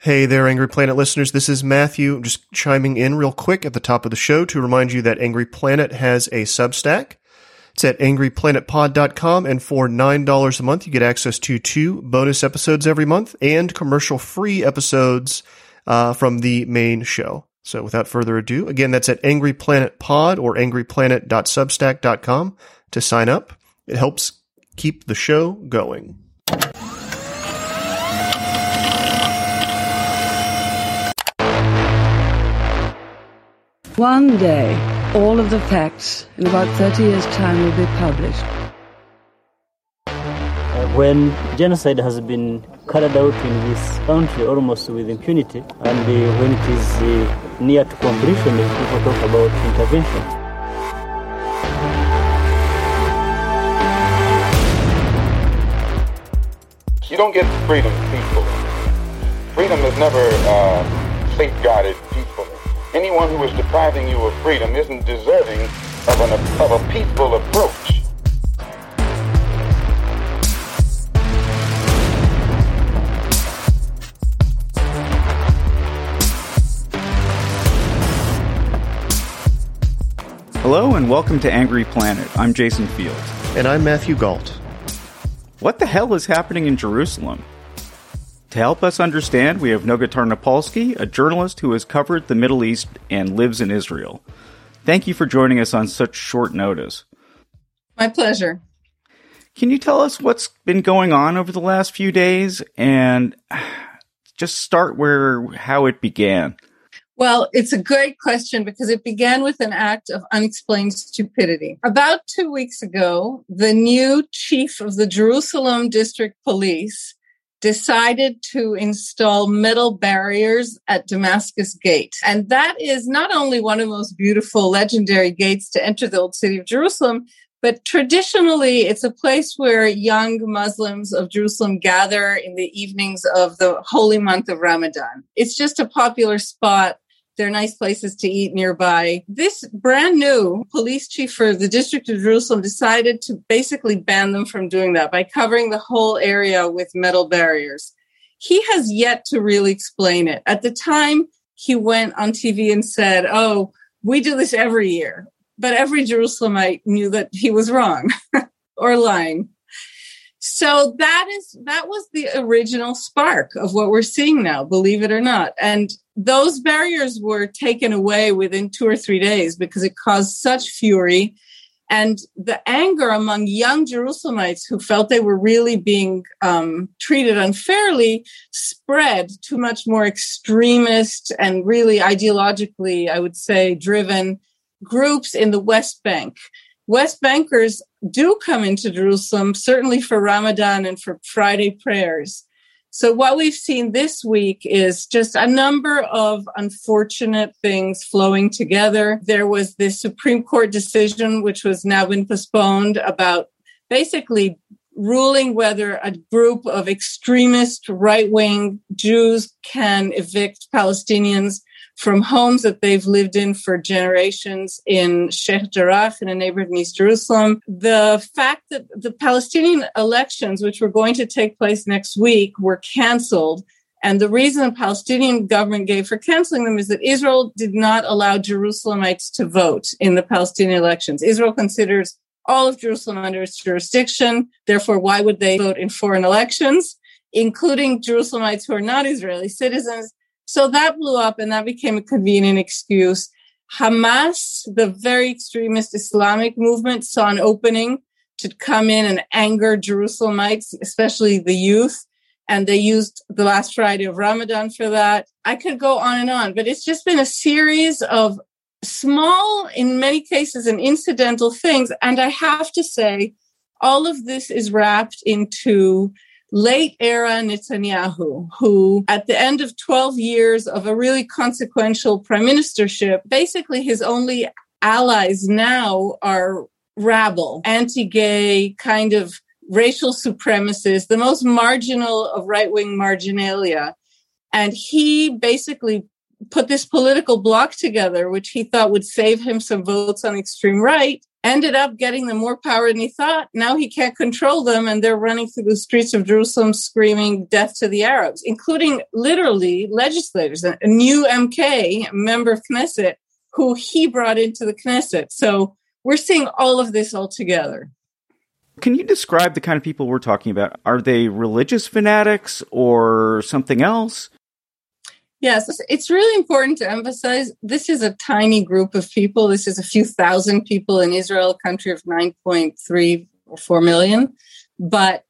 Hey there, Angry Planet listeners. This is Matthew. I'm just chiming in real quick at the top of the show to remind you that Angry Planet has a Substack. It's at angryplanetpod.com, and for $9 a month, you get access to two bonus episodes every month and commercial free episodes uh, from the main show. So without further ado, again, that's at angryplanetpod or angryplanet.substack.com to sign up. It helps keep the show going. One day, all of the facts in about 30 years' time will be published. when genocide has been carried out in this country almost with impunity, and uh, when it is uh, near to completion, people talk about intervention. You don't get freedom peacefully. Freedom is never uh, safeguarded peacefully. Anyone who is depriving you of freedom isn't deserving of, an, of a peaceful approach. Hello and welcome to Angry Planet. I'm Jason Field. And I'm Matthew Gault. What the hell is happening in Jerusalem? To help us understand, we have Noga Tarnopolsky, a journalist who has covered the Middle East and lives in Israel. Thank you for joining us on such short notice. My pleasure. Can you tell us what's been going on over the last few days and just start where how it began? Well, it's a great question because it began with an act of unexplained stupidity. About two weeks ago, the new chief of the Jerusalem District Police decided to install metal barriers at Damascus Gate. And that is not only one of the most beautiful, legendary gates to enter the old city of Jerusalem, but traditionally, it's a place where young Muslims of Jerusalem gather in the evenings of the holy month of Ramadan. It's just a popular spot there are nice places to eat nearby. This brand new police chief for the District of Jerusalem decided to basically ban them from doing that by covering the whole area with metal barriers. He has yet to really explain it. At the time, he went on TV and said, Oh, we do this every year. But every Jerusalemite knew that he was wrong or lying. So that is that was the original spark of what we're seeing now, believe it or not. And those barriers were taken away within two or three days because it caused such fury. And the anger among young Jerusalemites who felt they were really being um, treated unfairly spread to much more extremist and really ideologically, I would say, driven groups in the West Bank. West Bankers do come into Jerusalem, certainly for Ramadan and for Friday prayers. So, what we've seen this week is just a number of unfortunate things flowing together. There was this Supreme Court decision, which was now been postponed, about basically ruling whether a group of extremist right wing Jews can evict Palestinians from homes that they've lived in for generations in Sheikh Jarrah in a neighborhood in East Jerusalem. The fact that the Palestinian elections, which were going to take place next week, were canceled. And the reason the Palestinian government gave for canceling them is that Israel did not allow Jerusalemites to vote in the Palestinian elections. Israel considers all of Jerusalem under its jurisdiction. Therefore, why would they vote in foreign elections, including Jerusalemites who are not Israeli citizens? So that blew up and that became a convenient excuse. Hamas, the very extremist Islamic movement, saw an opening to come in and anger Jerusalemites, especially the youth. And they used the last Friday of Ramadan for that. I could go on and on, but it's just been a series of small, in many cases, and incidental things. And I have to say, all of this is wrapped into late era Netanyahu, who at the end of 12 years of a really consequential prime ministership, basically his only allies now are rabble, anti-gay kind of racial supremacists, the most marginal of right-wing marginalia. And he basically put this political bloc together, which he thought would save him some votes on the extreme right, ended up getting them more power than he thought. Now he can't control them, and they're running through the streets of Jerusalem screaming death to the Arabs, including literally legislators, a new MK, member of Knesset, who he brought into the Knesset. So we're seeing all of this all together. Can you describe the kind of people we're talking about? Are they religious fanatics or something else? Yes, it's really important to emphasize this is a tiny group of people. This is a few thousand people in Israel, a country of 9.3 or 4 million. But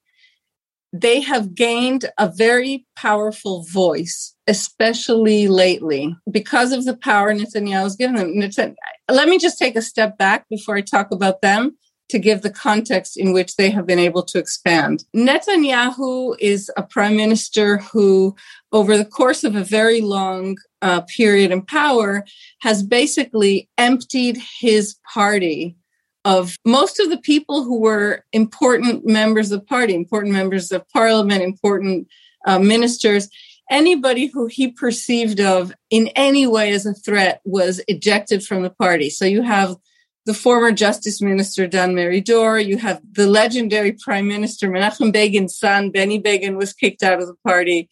they have gained a very powerful voice, especially lately, because of the power Netanyahu has given them. Let me just take a step back before I talk about them to give the context in which they have been able to expand. Netanyahu is a prime minister who, over the course of a very long uh, period in power, has basically emptied his party of most of the people who were important members of party, important members of parliament, important uh, ministers. Anybody who he perceived of in any way as a threat was ejected from the party. So you have the former Justice Minister Dan Meridor. You have the legendary Prime Minister Menachem Begin's son Benny Begin was kicked out of the party.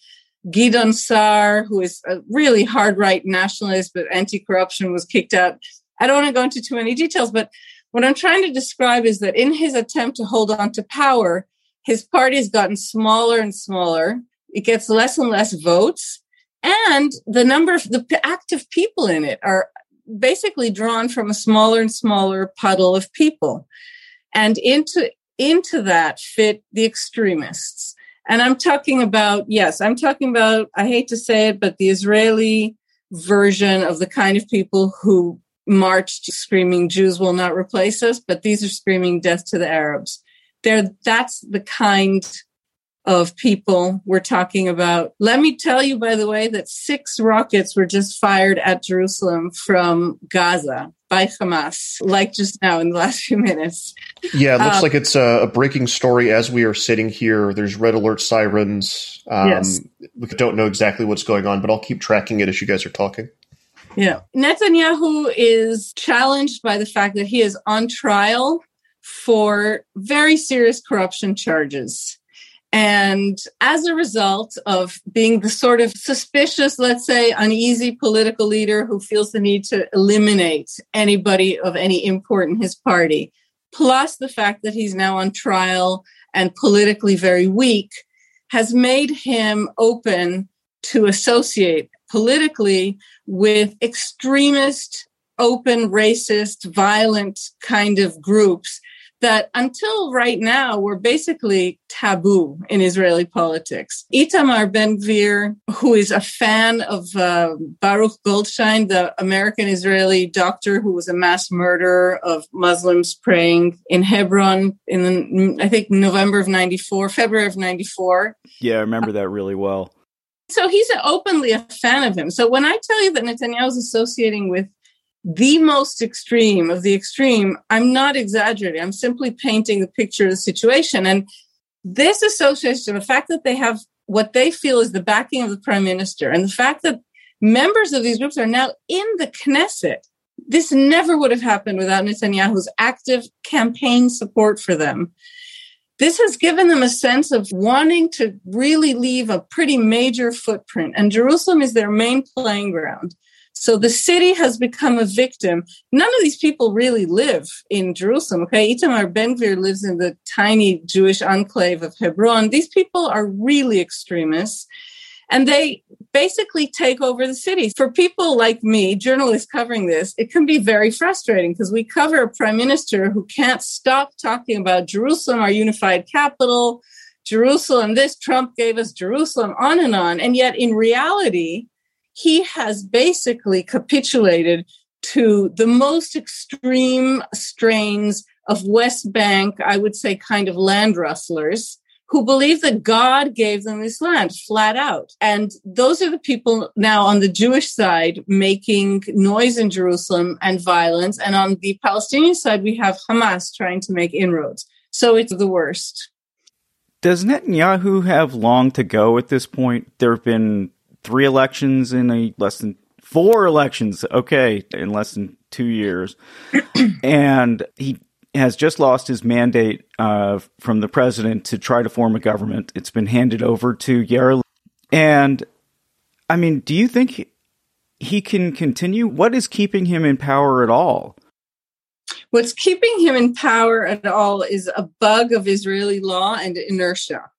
Gideon Sa'ar, who is a really hard right nationalist but anti-corruption, was kicked out. I don't want to go into too many details, but what I'm trying to describe is that in his attempt to hold on to power, his party has gotten smaller and smaller. It gets less and less votes. And the number of the active people in it are basically drawn from a smaller and smaller puddle of people. And into, into that fit the extremists. And I'm talking about, yes, I'm talking about, I hate to say it, but the Israeli version of the kind of people who marched screaming Jews will not replace us, but these are screaming death to the Arabs. They're, that's the kind of people we're talking about. Let me tell you, by the way, that six rockets were just fired at Jerusalem from Gaza by Hamas, like just now in the last few minutes. Yeah, it looks um, like it's a, a, breaking story as we are sitting here. There's red alert sirens. Um, yes. We don't know exactly what's going on, but I'll keep tracking it as you guys are talking. Yeah. Netanyahu is challenged by the fact that he is on trial for very serious corruption charges. And as a result of being the sort of suspicious, let's say, uneasy political leader who feels the need to eliminate anybody of any import in his party, plus the fact that he's now on trial and politically very weak, has made him open to associate politically with extremist, open, racist, violent kind of groups that until right now were basically taboo in Israeli politics. Itamar Ben Gvir, who is a fan of uh, Baruch Goldstein, the American Israeli doctor who was a mass murderer of Muslims praying in Hebron in the, I think November of 94, February of 94. Yeah, I remember that really well. So he's openly a fan of him. So when I tell you that Netanyahu is associating with the most extreme of the extreme, I'm not exaggerating. I'm simply painting the picture of the situation. And this association, the fact that they have what they feel is the backing of the prime minister, and the fact that members of these groups are now in the Knesset, this never would have happened without Netanyahu's active campaign support for them. This has given them a sense of wanting to really leave a pretty major footprint, and Jerusalem is their main playing ground. So the city has become a victim. None of these people really live in Jerusalem. Okay. Itamar Ben Gvir lives in the tiny Jewish enclave of Hebron. These people are really extremists. And they basically take over the city. For people like me, journalists covering this, it can be very frustrating because we cover a prime minister who can't stop talking about Jerusalem, our unified capital, Jerusalem, this Trump gave us Jerusalem, on and on. And yet, in reality, he has basically capitulated to the most extreme strains of West Bank, I would say, kind of land rustlers who believe that God gave them this land flat out. And those are the people now on the Jewish side making noise in Jerusalem and violence. And on the Palestinian side, we have Hamas trying to make inroads. So it's the worst. Does Netanyahu have long to go at this point? There have been three elections in a less than four elections, okay, in less than two years. and he has just lost his mandate uh, from the president to try to form a government. It's been handed over to Yair. And I mean, do you think he can continue? What is keeping him in power at all? What's keeping him in power at all is a bug of Israeli law and inertia.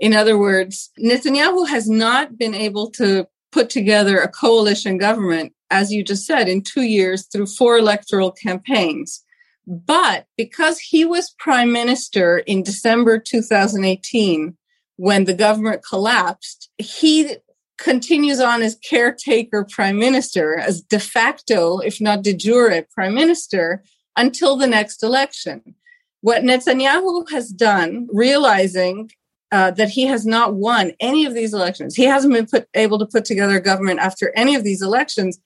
In other words, Netanyahu has not been able to put together a coalition government, as you just said, in two years through four electoral campaigns. But because he was prime minister in December 2018, when the government collapsed, he continues on as caretaker prime minister, as de facto, if not de jure prime minister, until the next election. What Netanyahu has done, realizing uh, that he has not won any of these elections, he hasn't been put, able to put together a government after any of these elections.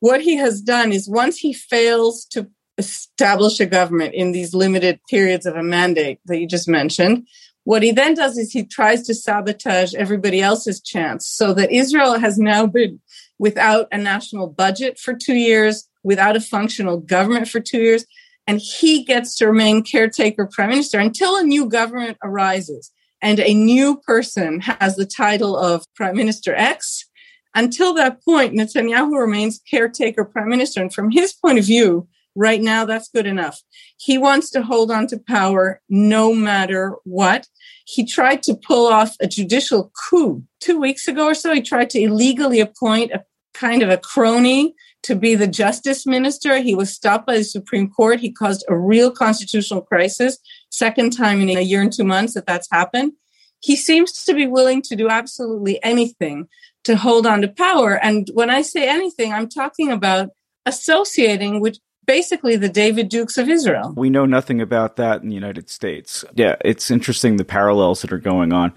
What he has done is once he fails to establish a government in these limited periods of a mandate that you just mentioned. What he then does is he tries to sabotage everybody else's chance so that Israel has now been without a national budget for two years, without a functional government for two years, and he gets to remain caretaker prime minister until a new government arises and a new person has the title of prime minister X. Until that point, Netanyahu remains caretaker prime minister. And from his point of view, Right now, that's good enough. He wants to hold on to power no matter what. He tried to pull off a judicial coup two weeks ago or so. He tried to illegally appoint a kind of a crony to be the justice minister. He was stopped by the Supreme Court. He caused a real constitutional crisis. Second time in a year and two months that that's happened. He seems to be willing to do absolutely anything to hold on to power. And when I say anything, I'm talking about associating with basically the David Dukes of Israel. We know nothing about that in the United States. Yeah, it's interesting the parallels that are going on.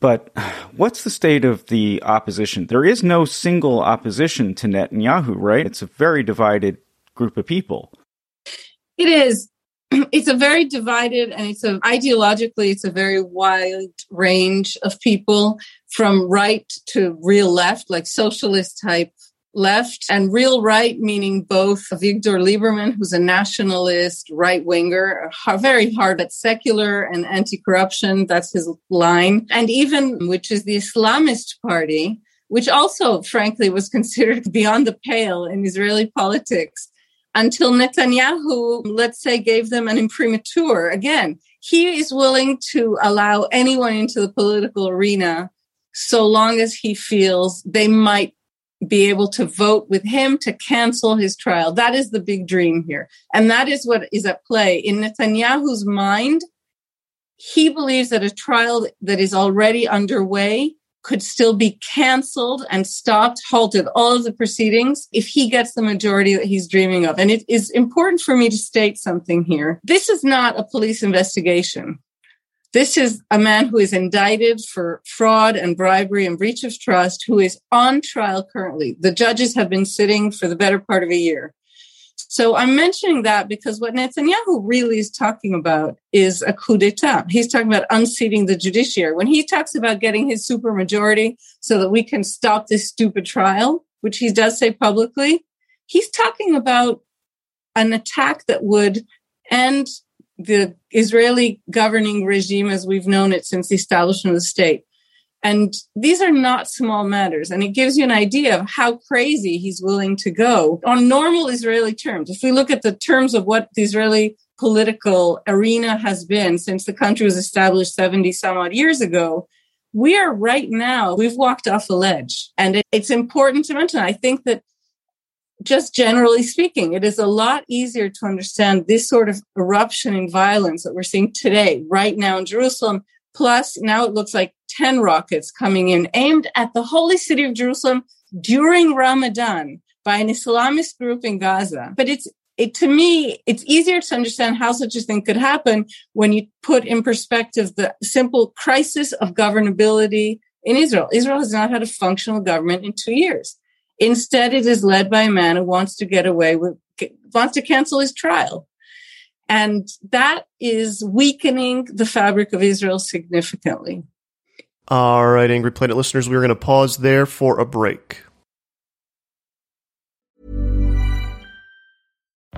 But what's the state of the opposition? There is no single opposition to Netanyahu, right? It's a very divided group of people. It is. It's a very divided and it's a ideologically it's a very wide range of people from right to real left, like socialist type left and real right, meaning both Viktor Lieberman, who's a nationalist right winger, very hard at secular and anti corruption. That's his line. And even, which is the Islamist party, which also, frankly, was considered beyond the pale in Israeli politics until Netanyahu, let's say, gave them an imprimatur. Again, he is willing to allow anyone into the political arena so long as he feels they might be able to vote with him to cancel his trial. That is the big dream here. And that is what is at play. In Netanyahu's mind, he believes that a trial that is already underway could still be canceled and stopped, halted all of the proceedings if he gets the majority that he's dreaming of. And it is important for me to state something here. This is not a police investigation. This is a man who is indicted for fraud and bribery and breach of trust, who is on trial currently. The judges have been sitting for the better part of a year. So I'm mentioning that because what Netanyahu really is talking about is a coup d'etat. He's talking about unseating the judiciary. When he talks about getting his supermajority so that we can stop this stupid trial, which he does say publicly, he's talking about an attack that would end the Israeli governing regime as we've known it since the establishment of the state. And these are not small matters. And it gives you an idea of how crazy he's willing to go on normal Israeli terms. If we look at the terms of what the Israeli political arena has been since the country was established 70 some odd years ago, we are right now, we've walked off a ledge. And it, it's important to mention, I think that just generally speaking, it is a lot easier to understand this sort of eruption in violence that we're seeing today, right now in Jerusalem. Plus, now it looks like 10 rockets coming in aimed at the holy city of Jerusalem during Ramadan by an Islamist group in Gaza. But it's it to me, it's easier to understand how such a thing could happen when you put in perspective the simple crisis of governability in Israel. Israel has not had a functional government in two years. Instead, it is led by a man who wants to get away with, wants to cancel his trial. And that is weakening the fabric of Israel significantly. All right, Angry Planet listeners, we're going to pause there for a break.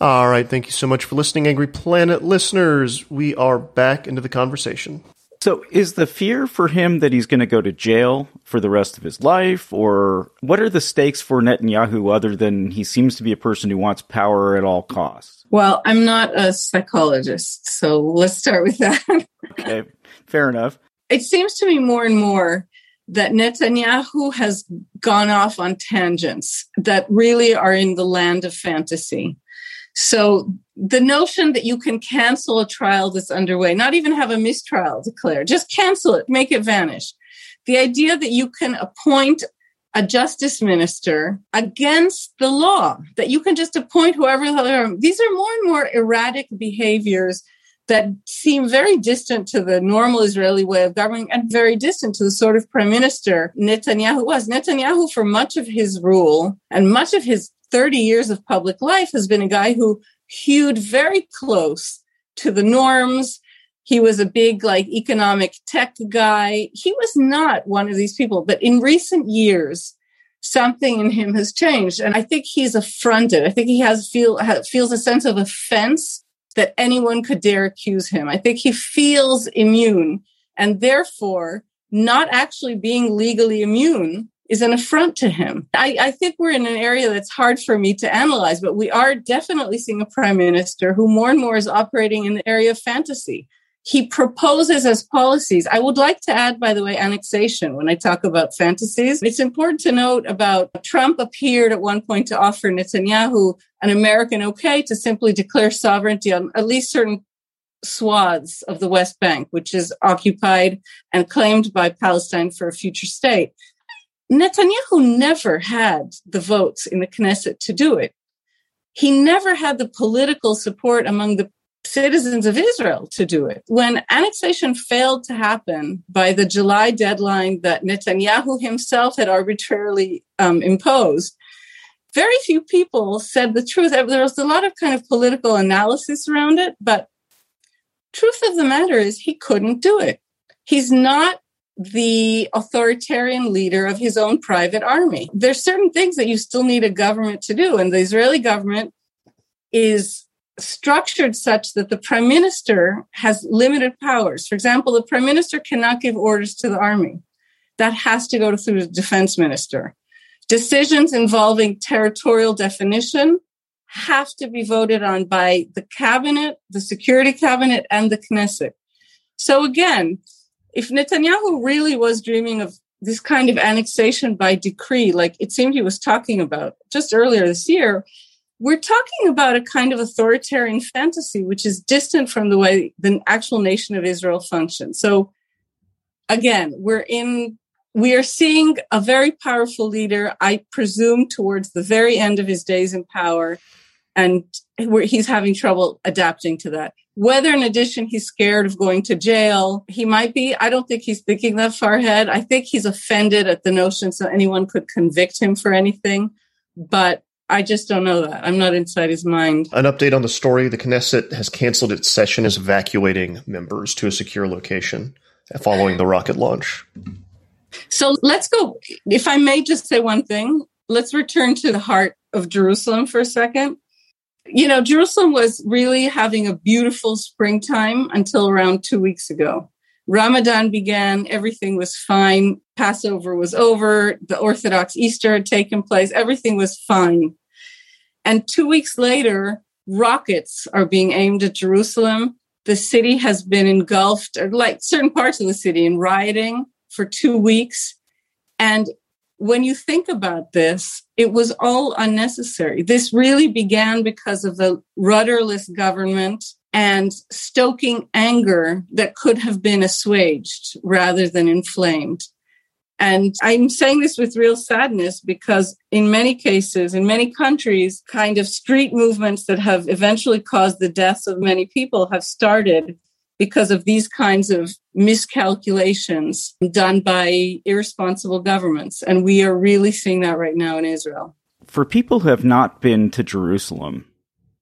All right, thank you so much for listening, Angry Planet listeners. We are back into the conversation. So, is the fear for him that he's going to go to jail for the rest of his life, or what are the stakes for Netanyahu other than he seems to be a person who wants power at all costs? Well, I'm not a psychologist, so let's start with that. okay, fair enough. It seems to me more and more that Netanyahu has gone off on tangents that really are in the land of fantasy. So the notion that you can cancel a trial that's underway, not even have a mistrial declared, just cancel it, make it vanish. The idea that you can appoint a justice minister against the law, that you can just appoint whoever these are more and more erratic behaviors that seem very distant to the normal Israeli way of governing and very distant to the sort of prime minister Netanyahu was. Netanyahu, for much of his rule and much of his 30 years of public life has been a guy who hewed very close to the norms. He was a big, like, economic tech guy. He was not one of these people. But in recent years, something in him has changed. And I think he's affronted. I think he has feel, feels a sense of offense that anyone could dare accuse him. I think he feels immune and therefore not actually being legally immune is an affront to him. I, I, think we're in an area that's hard for me to analyze, but we are definitely seeing a prime minister who more and more is operating in the area of fantasy. He proposes as policies. I would like to add, by the way, annexation when I talk about fantasies. It's important to note about Trump appeared at one point to offer Netanyahu an American okay to simply declare sovereignty on at least certain swaths of the West Bank, which is occupied and claimed by Palestine for a future state. Netanyahu never had the votes in the Knesset to do it. He never had the political support among the citizens of Israel to do it. When annexation failed to happen by the July deadline that Netanyahu himself had arbitrarily um, imposed, very few people said the truth. There was a lot of kind of political analysis around it, but truth of the matter is he couldn't do it. He's not the authoritarian leader of his own private army. There's certain things that you still need a government to do, and the Israeli government is structured such that the prime minister has limited powers. For example, the prime minister cannot give orders to the army. That has to go through the defense minister. Decisions involving territorial definition have to be voted on by the cabinet, the security cabinet, and the Knesset. So again, if Netanyahu really was dreaming of this kind of annexation by decree, like it seemed he was talking about just earlier this year, we're talking about a kind of authoritarian fantasy, which is distant from the way the actual nation of Israel functions. So again, we're in, we are seeing a very powerful leader, I presume, towards the very end of his days in power. And he's having trouble adapting to that Whether in addition he's scared of going to jail, he might be. I don't think he's thinking that far ahead. I think he's offended at the notion that anyone could convict him for anything. But I just don't know that. I'm not inside his mind. An update on the story the Knesset has canceled its session as evacuating members to a secure location following the rocket launch. So let's go. If I may just say one thing, let's return to the heart of Jerusalem for a second. You know, Jerusalem was really having a beautiful springtime until around two weeks ago. Ramadan began, everything was fine. Passover was over, the Orthodox Easter had taken place, everything was fine. And two weeks later, rockets are being aimed at Jerusalem. The city has been engulfed, like certain parts of the city, in rioting for two weeks. And when you think about this, it was all unnecessary. This really began because of the rudderless government and stoking anger that could have been assuaged rather than inflamed. And I'm saying this with real sadness because in many cases, in many countries, kind of street movements that have eventually caused the deaths of many people have started because of these kinds of miscalculations done by irresponsible governments. And we are really seeing that right now in Israel. For people who have not been to Jerusalem,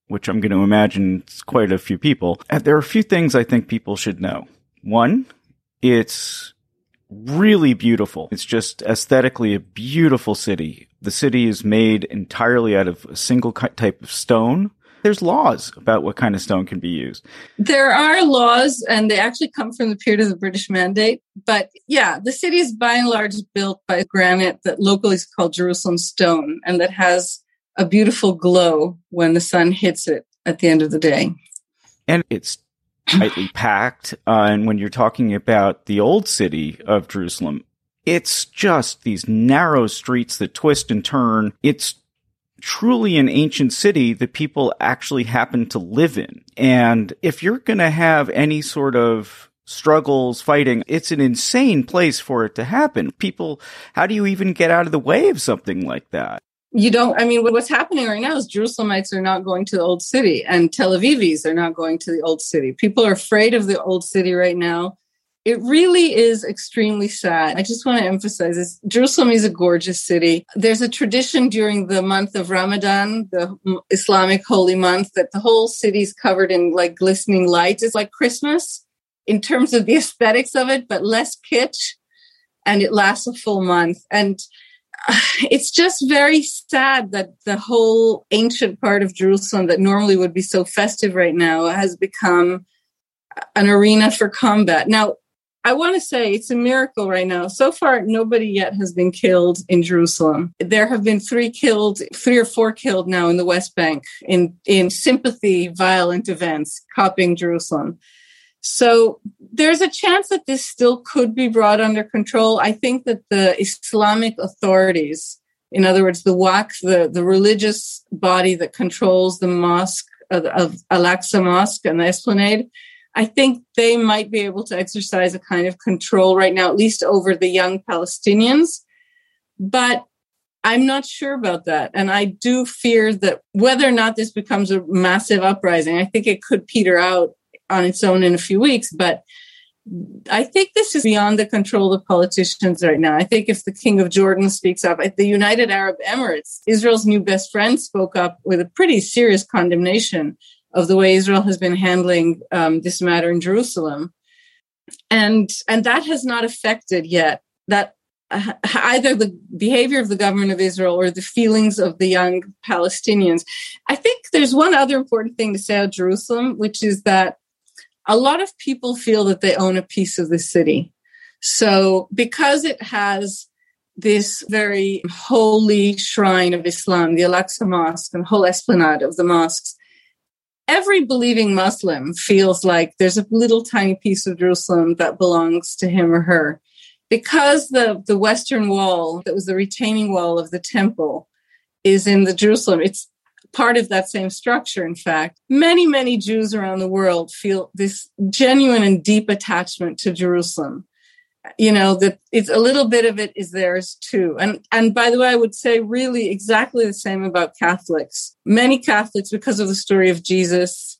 which I'm going to imagine is quite a few people, uh, there are a few things I think people should know. One, it's really beautiful. It's just aesthetically a beautiful city. The city is made entirely out of a single type of stone there's laws about what kind of stone can be used. There are laws, and they actually come from the period of the British Mandate. But yeah, the city is by and large built by granite that locally is called Jerusalem stone, and that has a beautiful glow when the sun hits it at the end of the day. And it's tightly packed. Uh, and when you're talking about the old city of Jerusalem, it's just these narrow streets that twist and turn. It's truly an ancient city that people actually happen to live in. And if you're going to have any sort of struggles, fighting, it's an insane place for it to happen. People, how do you even get out of the way of something like that? You don't, I mean, what's happening right now is Jerusalemites are not going to the old city and Tel Avivis are not going to the old city. People are afraid of the old city right now it really is extremely sad. I just want to emphasize this. Jerusalem is a gorgeous city. There's a tradition during the month of Ramadan, the Islamic holy month, that the whole city is covered in like glistening lights. It's like Christmas in terms of the aesthetics of it, but less kitsch. And it lasts a full month. And it's just very sad that the whole ancient part of Jerusalem that normally would be so festive right now has become an arena for combat. Now, I want to say it's a miracle right now. So far, nobody yet has been killed in Jerusalem. There have been three killed, three or four killed now in the West Bank in, in sympathy violent events, copying Jerusalem. So there's a chance that this still could be brought under control. I think that the Islamic authorities, in other words, the Waqf, the, the religious body that controls the mosque of, of Al-Aqsa Mosque and the Esplanade, I think they might be able to exercise a kind of control right now, at least over the young Palestinians. But I'm not sure about that. And I do fear that whether or not this becomes a massive uprising, I think it could peter out on its own in a few weeks. But I think this is beyond the control of politicians right now. I think if the King of Jordan speaks up, the United Arab Emirates, Israel's new best friend, spoke up with a pretty serious condemnation of the way Israel has been handling um, this matter in Jerusalem, and and that has not affected yet that uh, either the behavior of the government of Israel or the feelings of the young Palestinians. I think there's one other important thing to say about Jerusalem, which is that a lot of people feel that they own a piece of the city. So because it has this very holy shrine of Islam, the Al-Aqsa Mosque and whole esplanade of the mosques, every believing Muslim feels like there's a little tiny piece of Jerusalem that belongs to him or her. Because the, the Western wall, that was the retaining wall of the temple, is in the Jerusalem, it's part of that same structure, in fact. Many, many Jews around the world feel this genuine and deep attachment to Jerusalem you know that it's a little bit of it is theirs too and and by the way i would say really exactly the same about catholics many catholics because of the story of jesus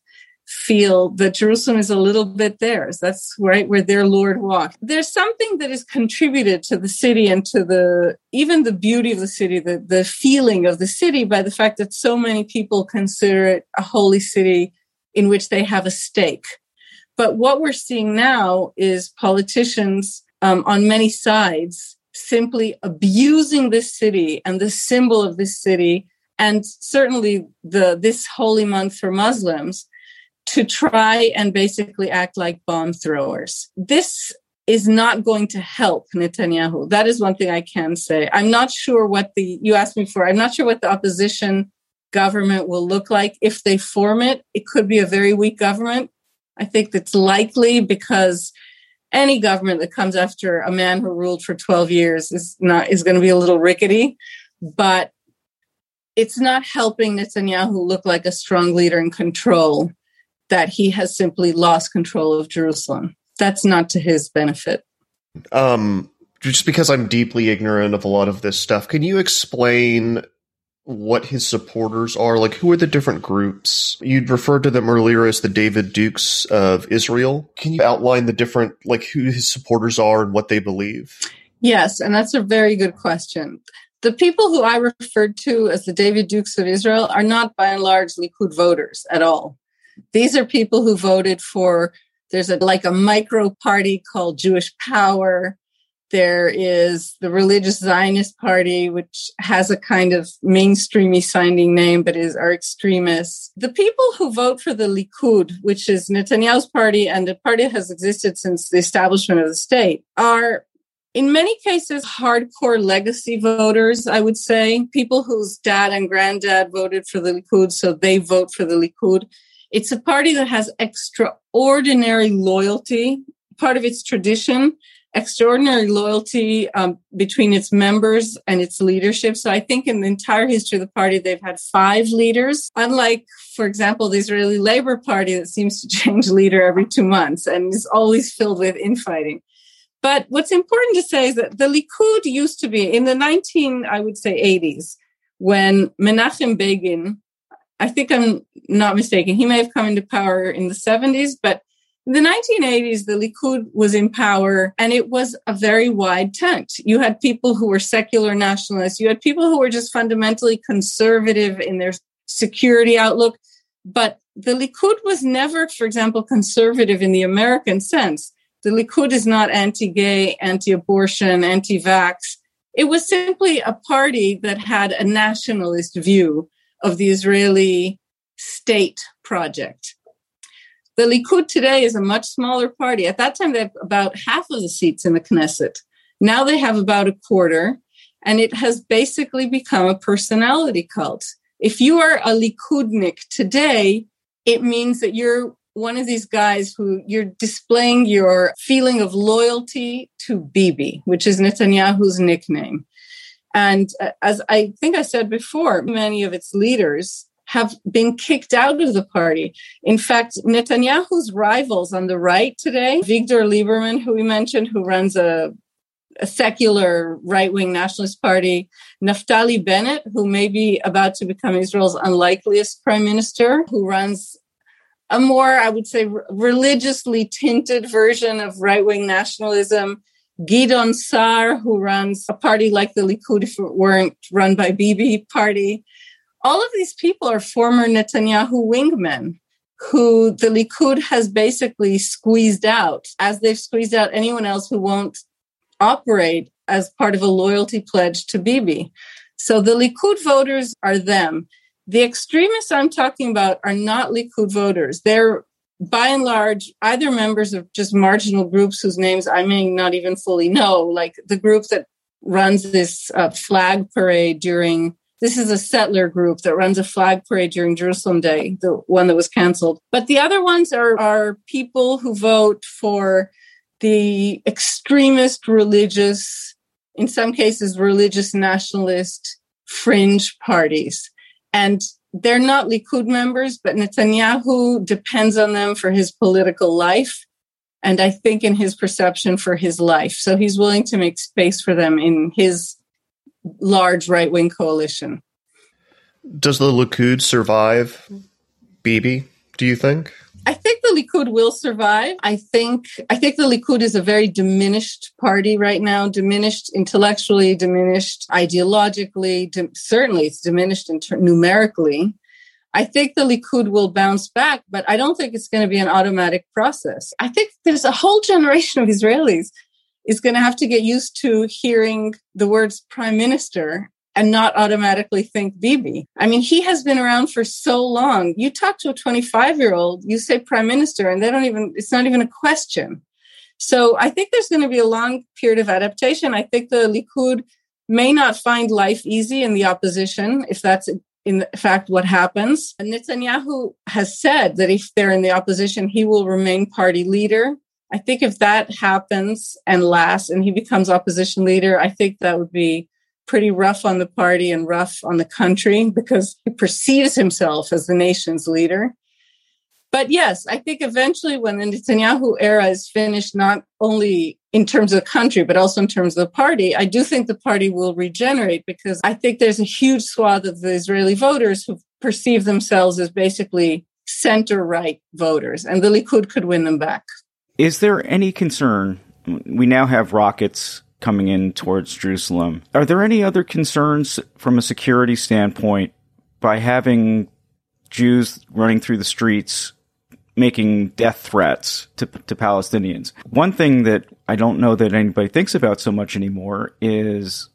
feel that Jerusalem is a little bit theirs. That's right where their Lord walked. There's something that is contributed to the city and to the even the beauty of the city, the, the feeling of the city by the fact that so many people consider it a holy city in which they have a stake. But what we're seeing now is politicians um, on many sides simply abusing this city and the symbol of this city and certainly the this holy month for Muslims to try and basically act like bomb throwers. This is not going to help Netanyahu. That is one thing I can say. I'm not sure what the, you asked me for, I'm not sure what the opposition government will look like if they form it. It could be a very weak government. I think that's likely because any government that comes after a man who ruled for 12 years is not is going to be a little rickety but it's not helping Netanyahu look like a strong leader in control that he has simply lost control of Jerusalem. That's not to his benefit. Um, just because I'm deeply ignorant of a lot of this stuff, can you explain what his supporters are? Like, who are the different groups? You'd referred to them earlier as the David Dukes of Israel. Can you outline the different, like, who his supporters are and what they believe? Yes, and that's a very good question. The people who I referred to as the David Dukes of Israel are not by and large Likud voters at all. These are people who voted for, there's a, like a micro party called Jewish Power. There is the Religious Zionist Party, which has a kind of mainstreamy sounding name, but is are extremists. The people who vote for the Likud, which is Netanyahu's party and the party has existed since the establishment of the state, are in many cases hardcore legacy voters, I would say, people whose dad and granddad voted for the Likud, so they vote for the Likud. It's a party that has extraordinary loyalty, part of its tradition, extraordinary loyalty um, between its members and its leadership. So I think in the entire history of the party, they've had five leaders, unlike, for example, the Israeli Labor Party that seems to change leader every two months and is always filled with infighting. But what's important to say is that the Likud used to be in the 19, I would say 80s, when Menachem Begin I think I'm not mistaken. He may have come into power in the 70s, but in the 1980s, the Likud was in power and it was a very wide tent. You had people who were secular nationalists. You had people who were just fundamentally conservative in their security outlook. But the Likud was never, for example, conservative in the American sense. The Likud is not anti gay, anti abortion, anti vax. It was simply a party that had a nationalist view of the Israeli state project. The Likud today is a much smaller party. At that time, they had about half of the seats in the Knesset. Now they have about a quarter, and it has basically become a personality cult. If you are a Likudnik today, it means that you're one of these guys who you're displaying your feeling of loyalty to Bibi, which is Netanyahu's nickname. And uh, as I think I said before, many of its leaders have been kicked out of the party. In fact, Netanyahu's rivals on the right today, Victor Lieberman, who we mentioned, who runs a, a secular right wing nationalist party, Naftali Bennett, who may be about to become Israel's unlikeliest prime minister, who runs a more, I would say, religiously tinted version of right wing nationalism Gideon Sa'ar, who runs a party like the Likud if it weren't run by Bibi party. All of these people are former Netanyahu wingmen who the Likud has basically squeezed out as they've squeezed out anyone else who won't operate as part of a loyalty pledge to Bibi. So the Likud voters are them. The extremists I'm talking about are not Likud voters. They're by and large, either members of just marginal groups whose names I may not even fully know, like the group that runs this uh, flag parade during this is a settler group that runs a flag parade during Jerusalem Day, the one that was canceled. But the other ones are, are people who vote for the extremist religious, in some cases, religious nationalist fringe parties. And they're not Likud members, but Netanyahu depends on them for his political life. And I think in his perception for his life. So he's willing to make space for them in his large right wing coalition. Does the Likud survive Bibi, do you think? I think the Likud will survive. I think I think the Likud is a very diminished party right now, diminished intellectually, diminished ideologically. Certainly, it's diminished in ter- numerically. I think the Likud will bounce back, but I don't think it's going to be an automatic process. I think there's a whole generation of Israelis is going to have to get used to hearing the words prime minister and not automatically think Bibi. I mean, he has been around for so long. You talk to a 25 year old, you say prime minister, and they don't even, it's not even a question. So I think there's going to be a long period of adaptation. I think the Likud may not find life easy in the opposition, if that's in fact what happens. And Netanyahu has said that if they're in the opposition, he will remain party leader. I think if that happens and lasts and he becomes opposition leader, I think that would be pretty rough on the party and rough on the country because he perceives himself as the nation's leader. But yes, I think eventually when the Netanyahu era is finished, not only in terms of the country, but also in terms of the party, I do think the party will regenerate because I think there's a huge swath of the Israeli voters who perceive themselves as basically center right voters, and the Likud could win them back. Is there any concern? We now have rockets coming in towards Jerusalem. Are there any other concerns from a security standpoint by having Jews running through the streets making death threats to, to Palestinians. One thing that I don't know that anybody thinks about so much anymore is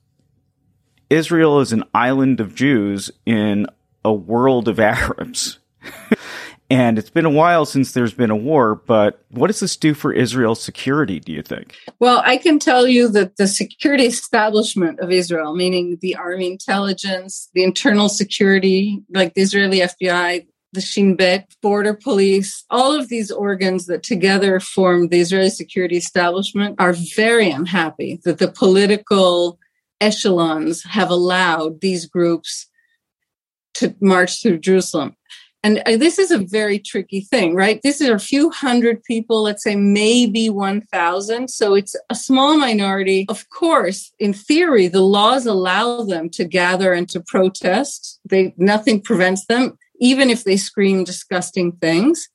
Israel is an island of Jews in a world of Arabs. And it's been a while since there's been a war, but what does this do for Israel's security, do you think? Well, I can tell you that the security establishment of Israel, meaning the army intelligence, the internal security, like the Israeli FBI, the Shin Bet, border police, all of these organs that together form the Israeli security establishment are very unhappy that the political echelons have allowed these groups to march through Jerusalem. And uh, this is a very tricky thing, right? These are a few hundred people, let's say maybe 1,000. So it's a small minority. Of course, in theory, the laws allow them to gather and to protest. They, nothing prevents them even if they scream disgusting things.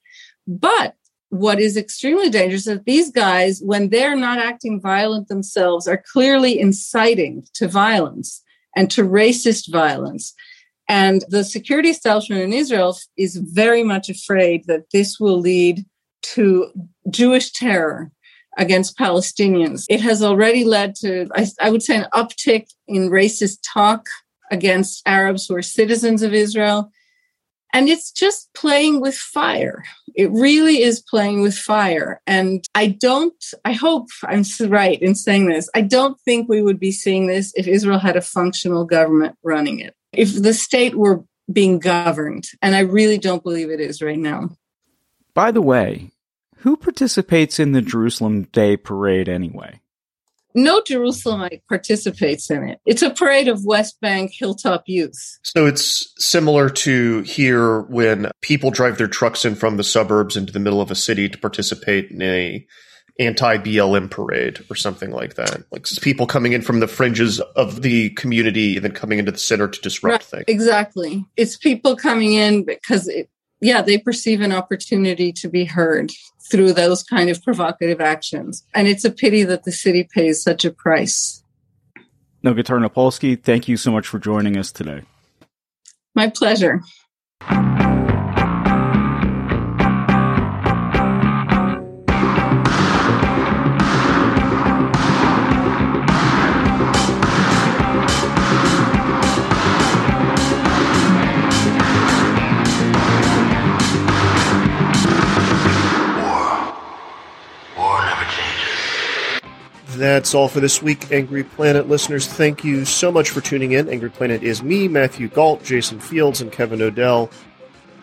But what is extremely dangerous is that these guys, when they're not acting violent themselves, are clearly inciting to violence and to racist violence. And the security establishment in Israel is very much afraid that this will lead to Jewish terror against Palestinians. It has already led to, I, I, would say, an uptick in racist talk against Arabs who are citizens of Israel. And it's just playing with fire. It really is playing with fire. And I don't, I hope I'm right in saying this. I don't think we would be seeing this if Israel had a functional government running it. If the state were being governed. And I really don't believe it is right now. By the way, who participates in the Jerusalem Day parade anyway? no Jerusalemite participates in it. It's a parade of West Bank hilltop youth. So it's similar to here when people drive their trucks in from the suburbs into the middle of a city to participate in a anti BLM parade or something like that. Like people coming in from the fringes of the community and then coming into the center to disrupt right, things. Exactly. It's people coming in because it, yeah, they perceive an opportunity to be heard through those kind of provocative actions. And it's a pity that the city pays such a price. Noga Tarnopolsky, thank you so much for joining us today. My pleasure. That's all for this week, Angry Planet listeners. Thank you so much for tuning in. Angry Planet is me, Matthew Gault, Jason Fields, and Kevin Knodell.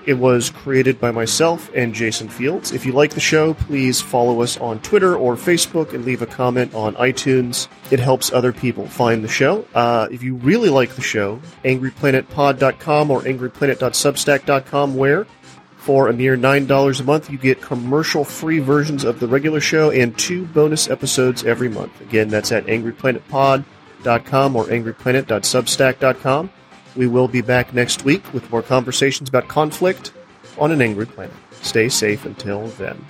It was created by myself and Jason Fields. If you like the show, please follow us on Twitter or Facebook and leave a comment on iTunes. It helps other people find the show. Uh, if you really like the show, angryplanetpod.com or angryplanet.substack.com, where for a mere $9 a month, you get commercial free versions of the regular show and two bonus episodes every month. Again, that's at angryplanetpod.com or angryplanet.substack.com. We will be back next week with more conversations about conflict on an angry planet. Stay safe until then.